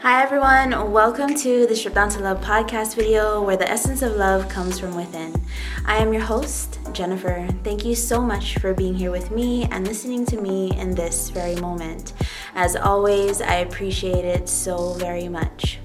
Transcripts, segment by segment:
Hi, everyone. Welcome to the Strip Down to Love podcast video where the essence of love comes from within. I am your host, Jennifer. Thank you so much for being here with me and listening to me in this very moment. As always, I appreciate it so very much.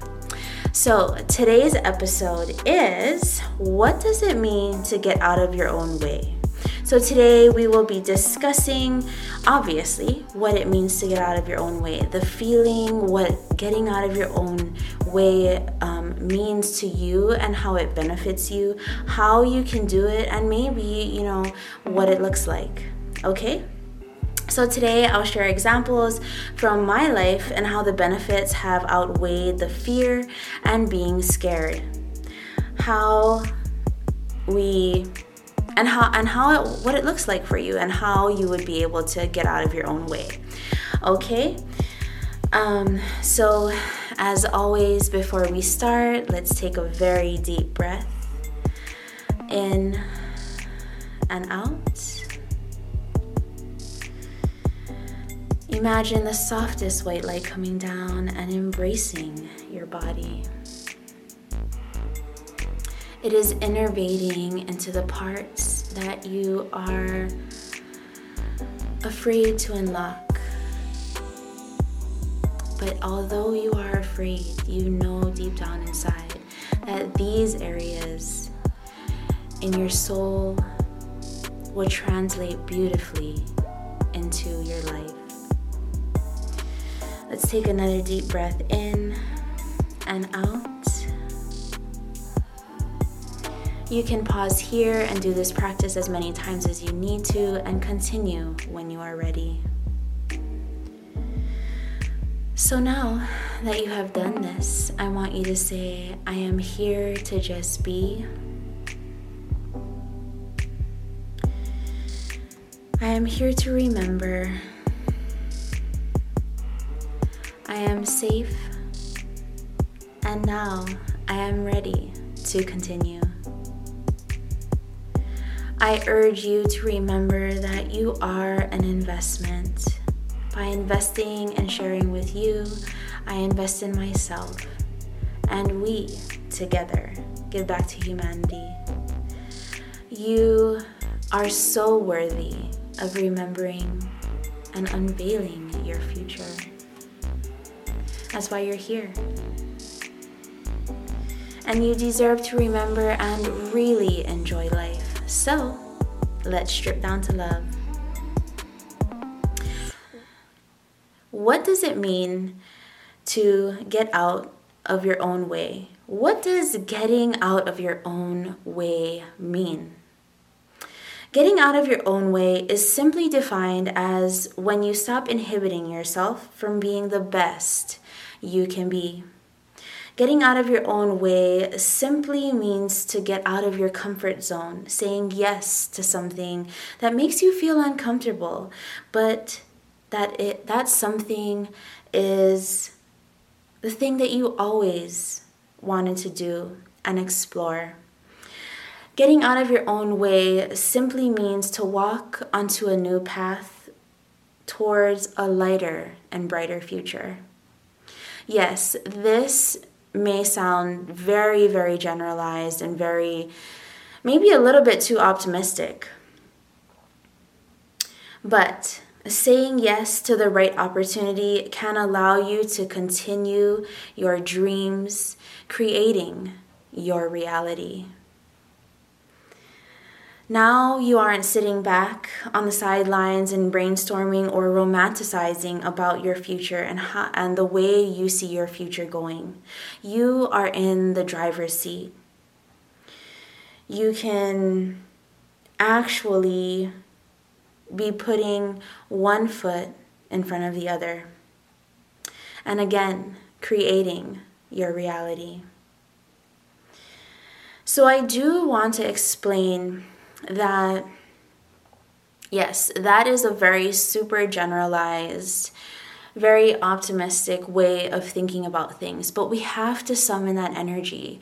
So, today's episode is What does it mean to get out of your own way? So, today we will be discussing, obviously, what it means to get out of your own way, the feeling, what getting out of your own way um, means to you, and how it benefits you, how you can do it, and maybe, you know, what it looks like. Okay? So, today I'll share examples from my life and how the benefits have outweighed the fear and being scared. How we and how and how it, what it looks like for you and how you would be able to get out of your own way. Okay? Um, so as always before we start, let's take a very deep breath in and out. Imagine the softest white light coming down and embracing your body. It is innervating into the parts that you are afraid to unlock. But although you are afraid, you know deep down inside that these areas in your soul will translate beautifully into your life. Let's take another deep breath in and out. You can pause here and do this practice as many times as you need to and continue when you are ready. So now that you have done this, I want you to say, I am here to just be. I am here to remember. I am safe. And now I am ready to continue. I urge you to remember that you are an investment. By investing and sharing with you, I invest in myself. And we, together, give back to humanity. You are so worthy of remembering and unveiling your future. That's why you're here. And you deserve to remember and really enjoy life. So, let's strip down to love. What does it mean to get out of your own way? What does getting out of your own way mean? Getting out of your own way is simply defined as when you stop inhibiting yourself from being the best you can be. Getting out of your own way simply means to get out of your comfort zone, saying yes to something that makes you feel uncomfortable, but that it that something is the thing that you always wanted to do and explore. Getting out of your own way simply means to walk onto a new path towards a lighter and brighter future. Yes, this may sound very, very generalized and very, maybe a little bit too optimistic. But saying yes to the right opportunity can allow you to continue your dreams, creating your reality. Now you aren't sitting back on the sidelines and brainstorming or romanticizing about your future and how, and the way you see your future going. You are in the driver's seat. You can actually be putting one foot in front of the other. And again, creating your reality. So, I do want to explain that yes, that is a very super generalized, very optimistic way of thinking about things, but we have to summon that energy.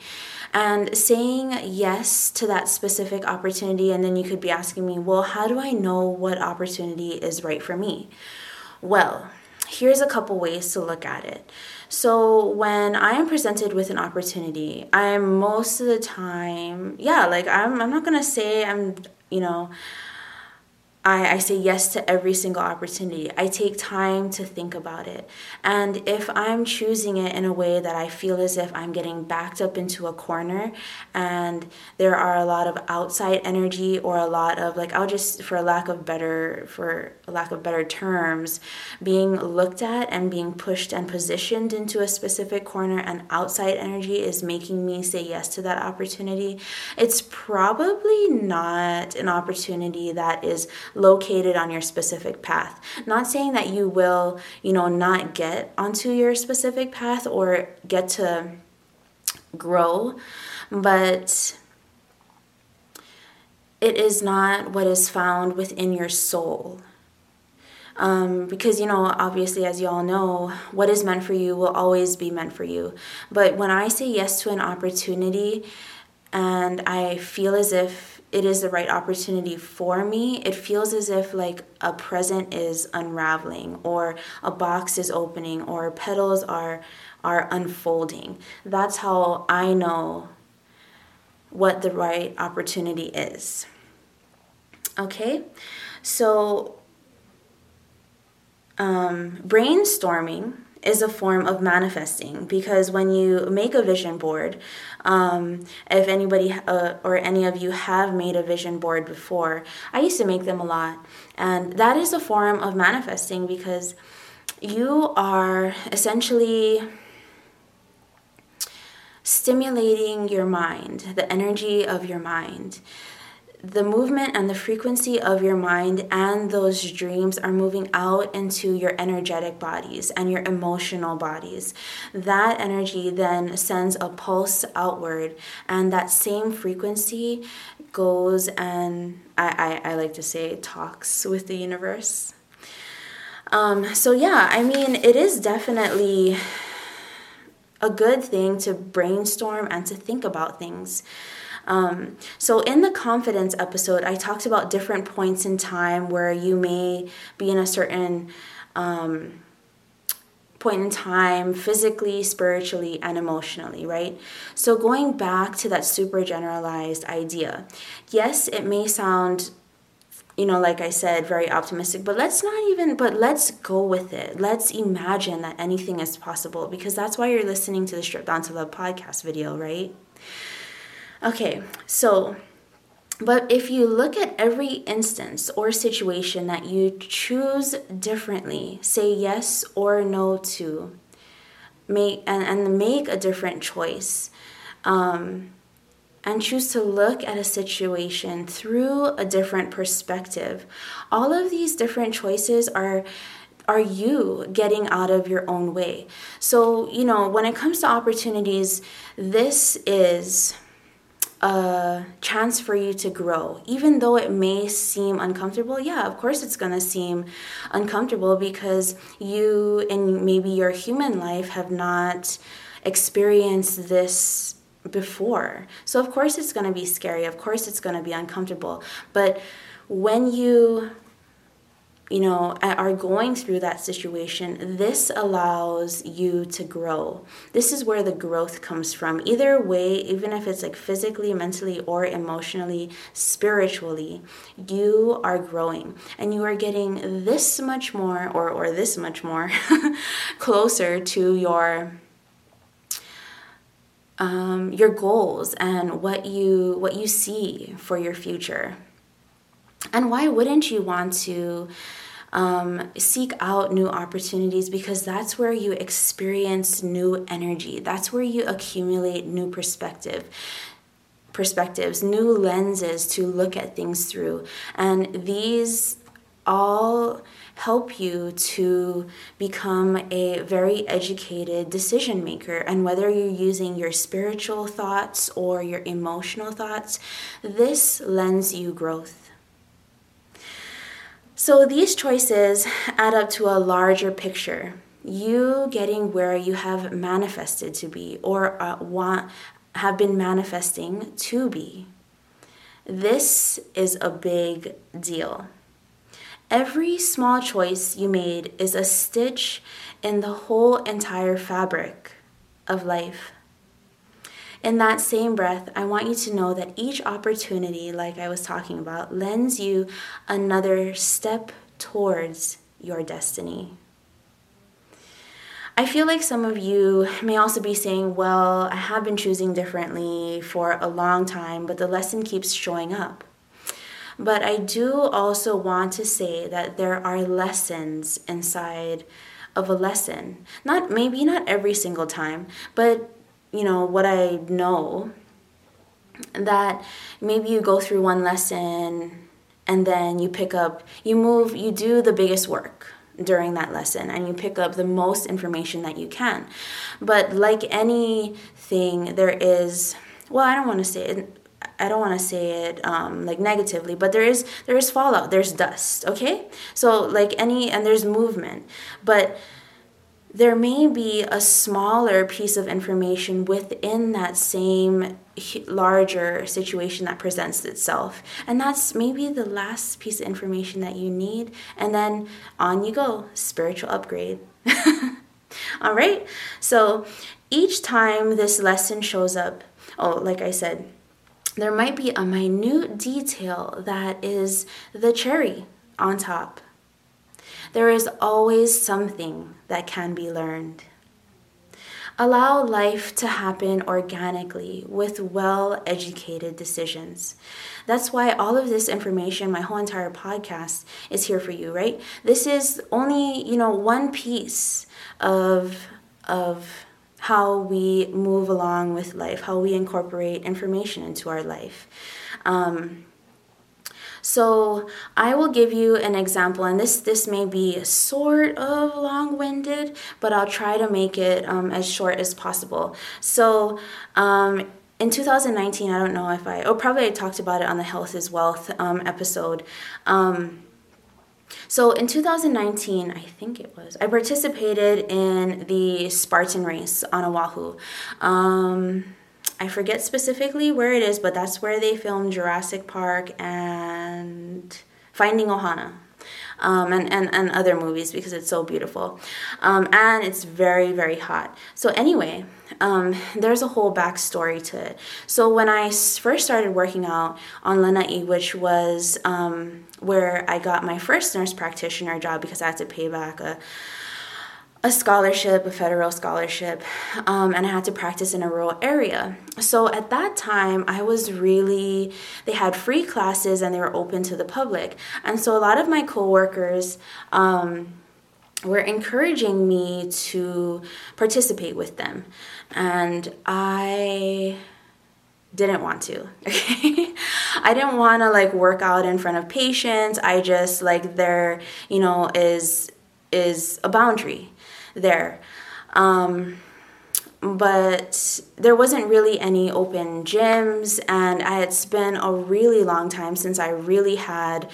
And saying yes to that specific opportunity, and then you could be asking me, well, how do I know what opportunity is right for me? Well, here's a couple ways to look at it. So when I am presented with an opportunity, I'm most of the time, yeah, like I'm I'm not gonna say I'm, you know, I, I say yes to every single opportunity. I take time to think about it. And if I'm choosing it in a way that I feel as if I'm getting backed up into a corner and there are a lot of outside energy or a lot of like I'll just for lack of better for lack of better terms, being looked at and being pushed and positioned into a specific corner and outside energy is making me say yes to that opportunity, it's probably not an opportunity that is located on your specific path. Not saying that you will, you know, not get onto your specific path or get to grow, but it is not what is found within your soul. Um, because you know obviously as you all know what is meant for you will always be meant for you but when i say yes to an opportunity and i feel as if it is the right opportunity for me, it feels as if like a present is unraveling or a box is opening or petals are are unfolding. That's how I know what the right opportunity is. Okay? So um, brainstorming is a form of manifesting because when you make a vision board, um, if anybody uh, or any of you have made a vision board before, I used to make them a lot. And that is a form of manifesting because you are essentially stimulating your mind, the energy of your mind the movement and the frequency of your mind and those dreams are moving out into your energetic bodies and your emotional bodies. That energy then sends a pulse outward, and that same frequency goes and I, I, I like to say talks with the universe. Um, so, yeah, I mean, it is definitely a good thing to brainstorm and to think about things. Um, so, in the confidence episode, I talked about different points in time where you may be in a certain um, point in time, physically, spiritually, and emotionally, right? So, going back to that super generalized idea, yes, it may sound you know, like I said, very optimistic, but let's not even, but let's go with it. Let's imagine that anything is possible because that's why you're listening to the Strip Down to Love podcast video, right? Okay, so, but if you look at every instance or situation that you choose differently, say yes or no to, make and, and make a different choice, um, and choose to look at a situation through a different perspective. All of these different choices are are you getting out of your own way? So, you know, when it comes to opportunities, this is a chance for you to grow. Even though it may seem uncomfortable, yeah, of course it's gonna seem uncomfortable because you, in maybe your human life, have not experienced this before. So, of course, it's gonna be scary, of course, it's gonna be uncomfortable. But when you you know, are going through that situation, this allows you to grow. This is where the growth comes from. Either way, even if it's like physically, mentally, or emotionally, spiritually, you are growing and you are getting this much more or, or this much more closer to your um, your goals and what you what you see for your future. And why wouldn't you want to um, seek out new opportunities because that's where you experience new energy. That's where you accumulate new perspective perspectives, new lenses to look at things through. And these all help you to become a very educated decision maker. And whether you're using your spiritual thoughts or your emotional thoughts, this lends you growth. So these choices add up to a larger picture. You getting where you have manifested to be or uh, want have been manifesting to be. This is a big deal. Every small choice you made is a stitch in the whole entire fabric of life. In that same breath, I want you to know that each opportunity, like I was talking about, lends you another step towards your destiny. I feel like some of you may also be saying, Well, I have been choosing differently for a long time, but the lesson keeps showing up. But I do also want to say that there are lessons inside of a lesson. Not maybe not every single time, but you know, what I know that maybe you go through one lesson and then you pick up, you move, you do the biggest work during that lesson and you pick up the most information that you can. But like anything, there is, well, I don't want to say it. I don't want to say it um, like negatively, but there is there is fallout. There's dust. Okay, so like any and there's movement, but there may be a smaller piece of information within that same larger situation that presents itself. And that's maybe the last piece of information that you need. And then on you go, spiritual upgrade. All right? So each time this lesson shows up, oh, like I said, there might be a minute detail that is the cherry on top. There is always something that can be learned. Allow life to happen organically with well educated decisions. That's why all of this information, my whole entire podcast, is here for you, right? This is only, you know, one piece of, of how we move along with life, how we incorporate information into our life. Um, so I will give you an example, and this this may be sort of long-winded, but I'll try to make it um, as short as possible. So. Um, in 2019, I don't know if I, oh, probably I talked about it on the Health is Wealth um, episode. Um, so in 2019, I think it was, I participated in the Spartan race on Oahu. Um, I forget specifically where it is, but that's where they filmed Jurassic Park and Finding Ohana. Um, and, and, and other movies because it's so beautiful. Um, and it's very, very hot. So, anyway, um, there's a whole backstory to it. So, when I first started working out on Lanai, which was um, where I got my first nurse practitioner job because I had to pay back a a scholarship, a federal scholarship, um, and I had to practice in a rural area. So at that time, I was really, they had free classes and they were open to the public. And so a lot of my coworkers, um, were encouraging me to participate with them. And I didn't want to. Okay i didn't want to like work out in front of patients. I just like there, you know, is is a boundary there. Um, but there wasn't really any open gyms, and I had been a really long time since I really had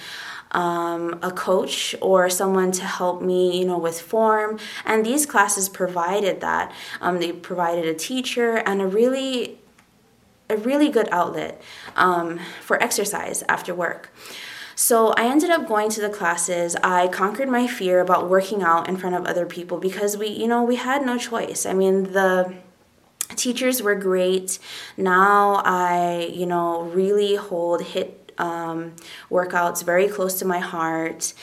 um, a coach or someone to help me, you know, with form. And these classes provided that. Um, they provided a teacher and a really, a really good outlet um, for exercise after work. So I ended up going to the classes. I conquered my fear about working out in front of other people because we, you know, we had no choice. I mean, the teachers were great. Now I, you know, really hold HIIT um, workouts very close to my heart.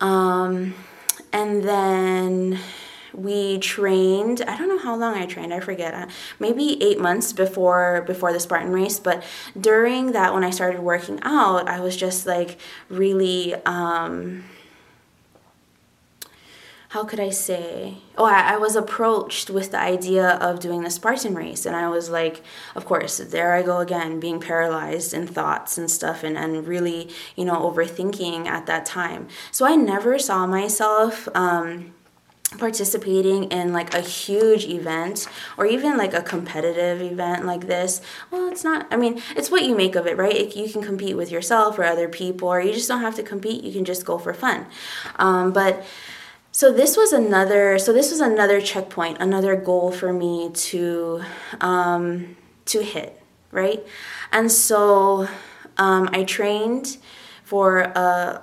Um, and then we trained i don't know how long i trained i forget uh, maybe eight months before before the spartan race but during that when i started working out i was just like really um how could I say? Oh, I, I, was approached with the idea of doing the Spartan race, and I was like, of course, there I go again, being paralyzed in thoughts and stuff, and, and really, you know, overthinking at that time. So I never saw myself. Um, participating in like a huge event or even like a competitive event like this well it's not i mean it's what you make of it right? It, you can compete with yourself or other people or you just don't have to compete you can just go for fun. Um, but so this was another so this was another checkpoint another goal for me to um, to hit right? And so um, i trained for a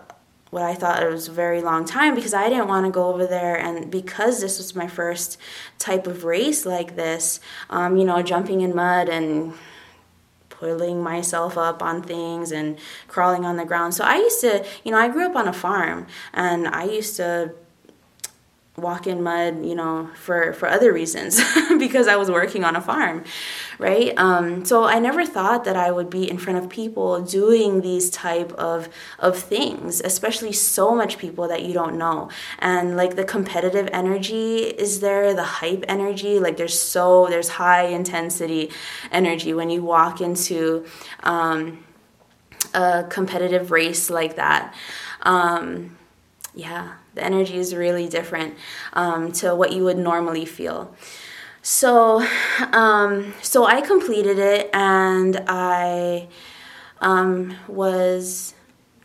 what I thought it was a very long time because I didn't want to go over there. And because this was my first type of race like this, um, you know, jumping in mud and pulling myself up on things and crawling on the ground. So I used to, you know, I grew up on a farm and I used to walk in mud, you know, for, for other reasons because I was working on a farm, right? Um, so I never thought that I would be in front of people doing these type of, of things, especially so much people that you don't know. And like the competitive energy is there, the hype energy, like there's so, there's high intensity energy when you walk into um, a competitive race like that. Um, yeah the energy is really different um, to what you would normally feel. So, um, so I completed it, and I um, was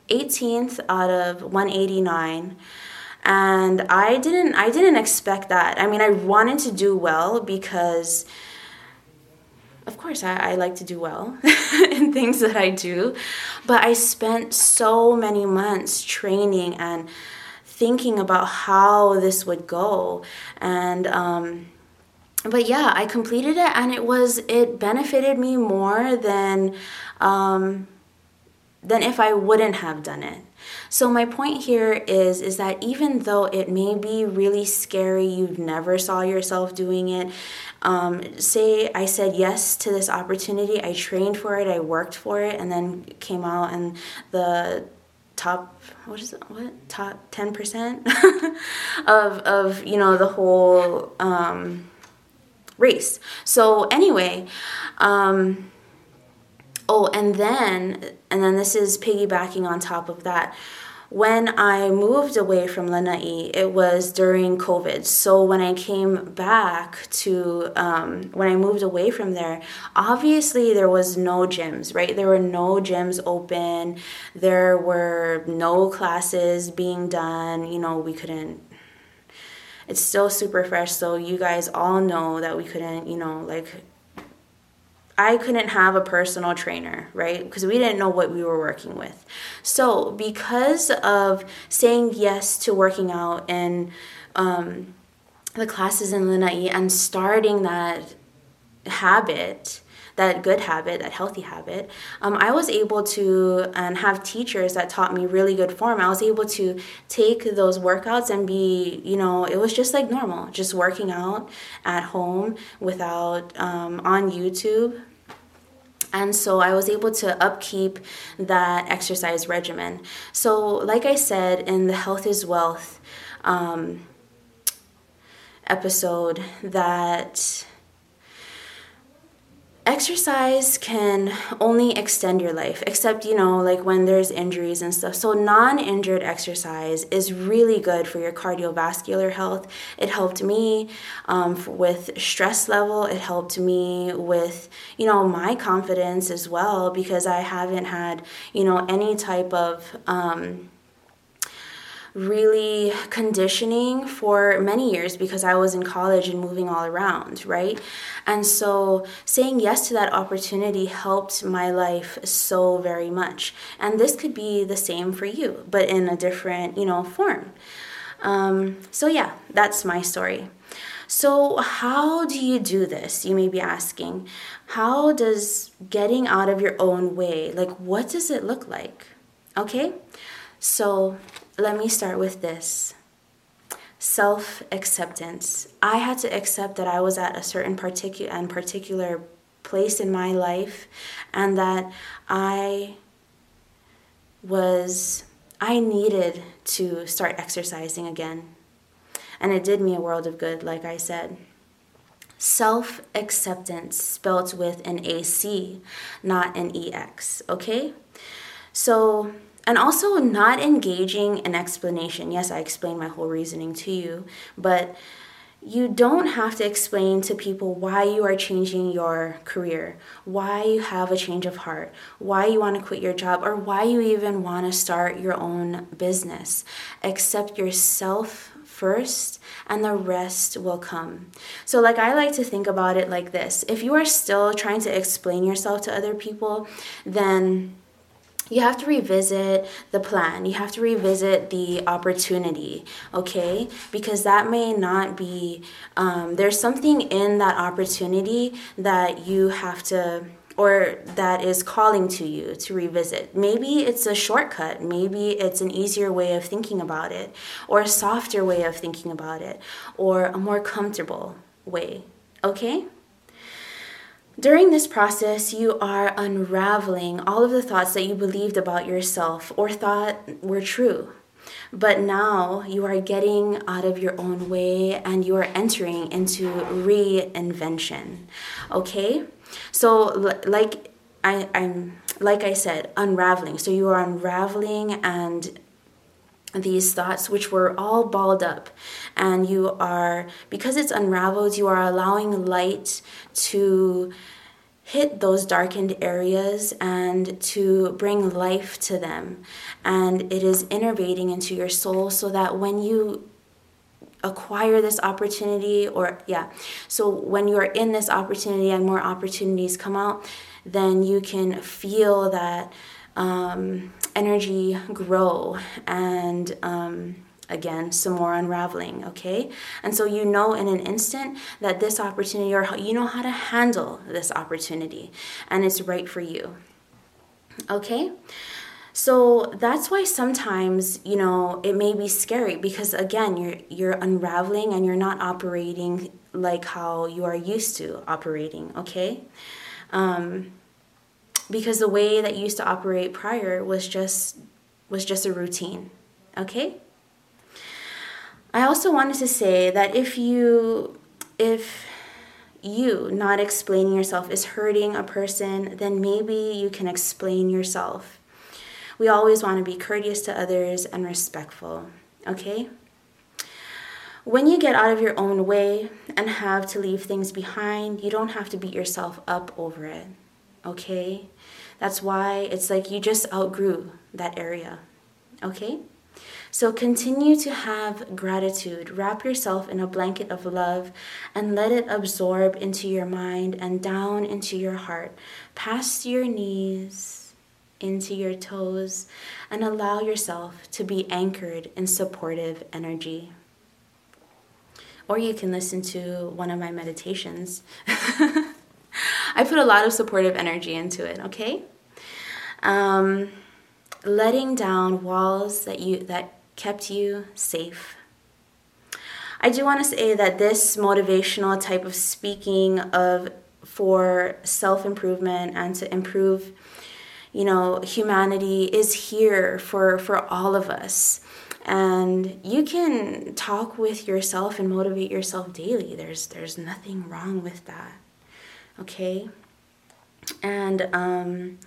18th out of 189 and i didn't i didn't expect that. I mean i wanted to do well because of course I, I, like to do well in things that i do. But i spent so many months training and thinking about how this would go. And um, but yeah i completed it and it was it benefited me more than um, than if i wouldn't have done it. So my point here is is that even though it may be really scary you've never saw yourself doing it um, say i said yes to this opportunity i trained for it i worked for it and then came out and the top what is it what? Top 10% of of you know the whole um, race so anyway um, oh and then and then this is piggybacking on top of that when I moved away from Lanai, it was during COVID. So when I came back to, um, when I moved away from there, obviously there was no gyms, right? There were no gyms open. There were no classes being done. You know, we couldn't it's still super fresh so you guys all know that we couldn't you know like I couldn't have a personal trainer, right? Because we didn't know what we were working with. So, because of saying yes to working out and um, the classes in Lanai and starting that habit, that good habit, that healthy habit, um, I was able to and have teachers that taught me really good form. I was able to take those workouts and be, you know, it was just like normal, just working out at home without um, on YouTube. And so I was able to upkeep that exercise regimen. So, like I said in the Health is Wealth um, episode, that exercise can only extend your life except you know like when there's injuries and stuff. So non-injured exercise is really good for your cardiovascular health. It helped me um, with stress level. It helped me with you know my confidence as well because i haven't had you know any type of um, really conditioning for many years because I was in college and moving all around, right? And so saying yes to that opportunity helped my life so very much. And this could be the same for you, but in a different, you know, form. Um, so yeah, that's my story. So, how do you do this? You may be asking. How does getting out of your own way, like, what does it look like? Okay, so let me start with this self acceptance. I had to accept that I was at a certain particular and particular place in my life and that I was I needed to start exercising again. And it did me a world of good, like I said. Self acceptance spelt with an AC, not an EX, okay? So and also not engaging an explanation. Yes, I explained my whole reasoning to you, but you don't have to explain to people why you are changing your career, why you have a change of heart, why you want to quit your job, or why you even want to start your own business. Accept yourself first and the rest will come. So, like, I like to think about it like this if you are still trying to explain yourself to other people, then you have to revisit the plan. You have to revisit the opportunity, okay? Because that may not be, um, there's something in that opportunity that you have to or that is calling to you to revisit. Maybe it's a shortcut, maybe it's an easier way of thinking about it, or a softer way of thinking about it, or a more comfortable way, okay? During this process, you are unraveling all of the thoughts that you believed about yourself or thought were true. But now you are getting out of your own way and you are entering into reinvention. Okay? So, like I, I'm like I said, unraveling. So you are unraveling and these thoughts which were all balled up. And you are because it's unraveled you are allowing light to hit those darkened areas and to bring life to them. And it is innervating into your soul so that when you acquire this opportunity or yeah so when you're in this opportunity and more opportunities come out then you can feel that um, energy grow and um, again some more unraveling okay? And so you know in an instant that this opportunity or you know how to handle this opportunity and it's right for you okay? So that's why sometimes you know it may be scary because again you're you're unraveling and you're not operating like how you are used to operating okay? Um, because the way that used to operate prior was just was just a routine okay? I also wanted to say that if you if you not explaining yourself is hurting a person then maybe you can explain yourself. We always want to be courteous to others and respectful okay? When you get out of your own way and have to leave things behind, you don't have to beat yourself up over it okay? That's why it's like you just outgrew that area, okay? So continue to have gratitude. Wrap yourself in a blanket of love and let it absorb into your mind and down into your heart, past your knees, into your toes, and allow yourself to be anchored in supportive energy. Or you can listen to one of my meditations. I put a lot of supportive energy into it, okay? Um, letting down walls that you that kept you safe. I do want to say that this motivational type of speaking of for self-improvement and to improve you know humanity is here for for all of us and you can talk with yourself and motivate yourself daily there's there's nothing wrong with that okay? And um,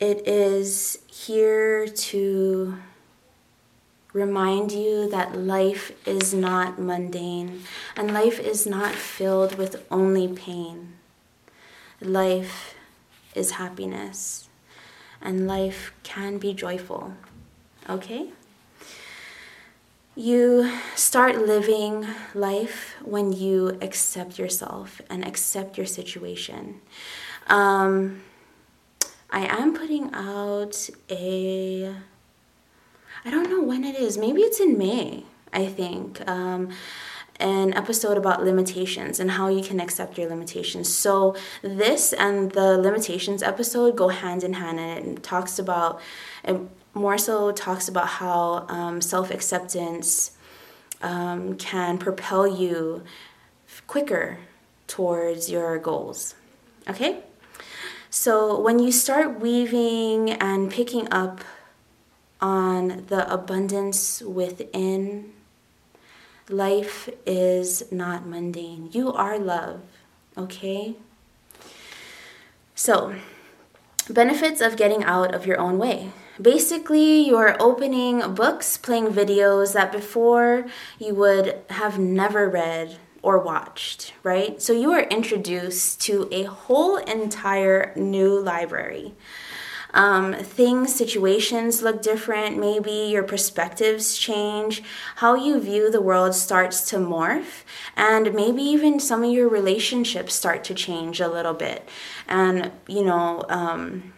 it is here to remind you that life is not mundane and life is not filled with only pain. Life is happiness and life can be joyful. Okay? You start living life when you accept yourself and accept your situation. Um, I am putting out a, I don't know when it is, maybe it's in May, I think. Um, an episode about limitations and how you can accept your limitations. So, this and the limitations episode go hand in hand, and it talks about, it more so talks about how um, self acceptance um, can propel you quicker towards your goals. Okay? So when you start weaving and picking up on the abundance within, life is not mundane. You are love, okay? So, benefits of getting out of your own way. Basically, you're opening books, playing videos that before you would have never read or watched, right? So you are introduced to a whole entire new library. Um, things, situations look different. Maybe your perspectives change. How you view the world starts to morph. And maybe even some of your relationships start to change a little bit. And, you know, um,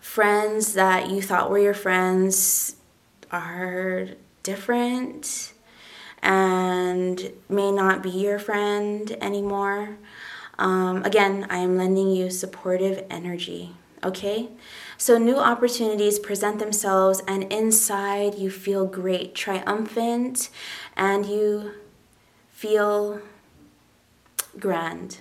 friends that you thought were your friends are different and may not be your friend anymore. Um, again, I am lending you supportive energy, okay? So, new opportunities present themselves, and inside you feel great, triumphant, and you feel grand.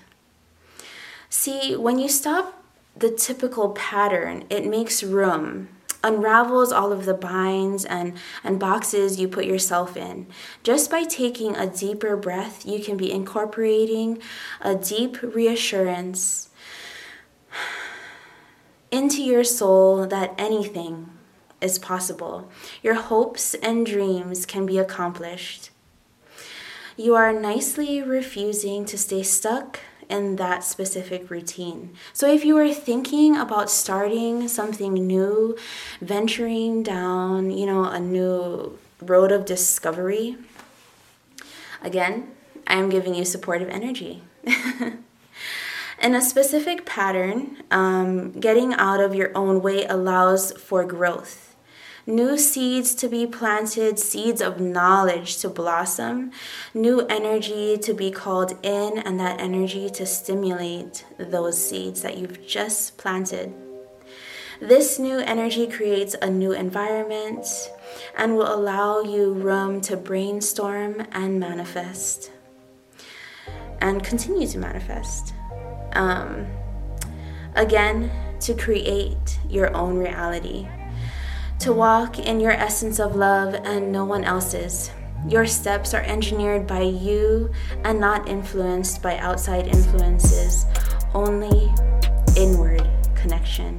See, when you stop the typical pattern, it makes room unravels all of the binds and, and boxes you put yourself in. Just by taking a deeper breath, you can be incorporating a deep reassurance into your soul that anything is possible. Your hopes and dreams can be accomplished. You are nicely refusing to stay stuck in that specific routine. So if you are thinking about starting something new, venturing down, you know, a new road of discovery, again, I am giving you supportive energy. In a specific pattern, um, getting out of your own way allows for growth new seeds to be planted, seeds of knowledge to blossom, new energy to be called in, and that energy to stimulate those seeds that you've just planted. This new energy creates a new environment and will allow you room to brainstorm and manifest and continue to manifest. Um, again, to create your own reality to walk in your essence of love and no one else's. Your steps are engineered by you and not influenced by outside influences, only inward connection.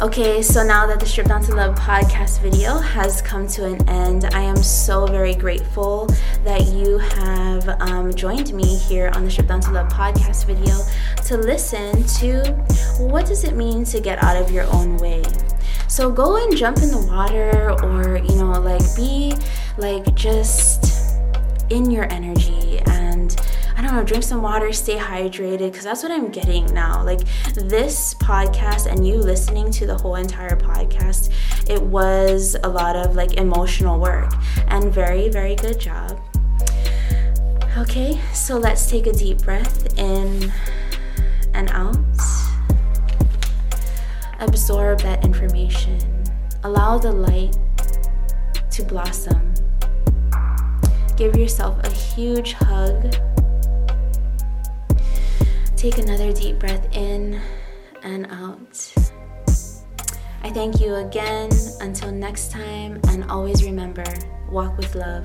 Okay, so now that the Strip Down to Love podcast video has come to an end, I am so very grateful that you have um, joined me here on the Strip Down to Love podcast video to listen to what does it mean to get out of your own way. So go and jump in the water or, you know, like be like just in your energy and I don't know, drink some water, stay hydrated, because that's what I'm getting now. Like this podcast and you listening to the whole entire podcast, it was a lot of like emotional work and very, very good job. Okay, so let's take a deep breath in and out absorb that information. Allow the light to blossom. Give yourself a huge hug. Take another deep breath in and out. I thank you again. Until next time, and always remember walk with love.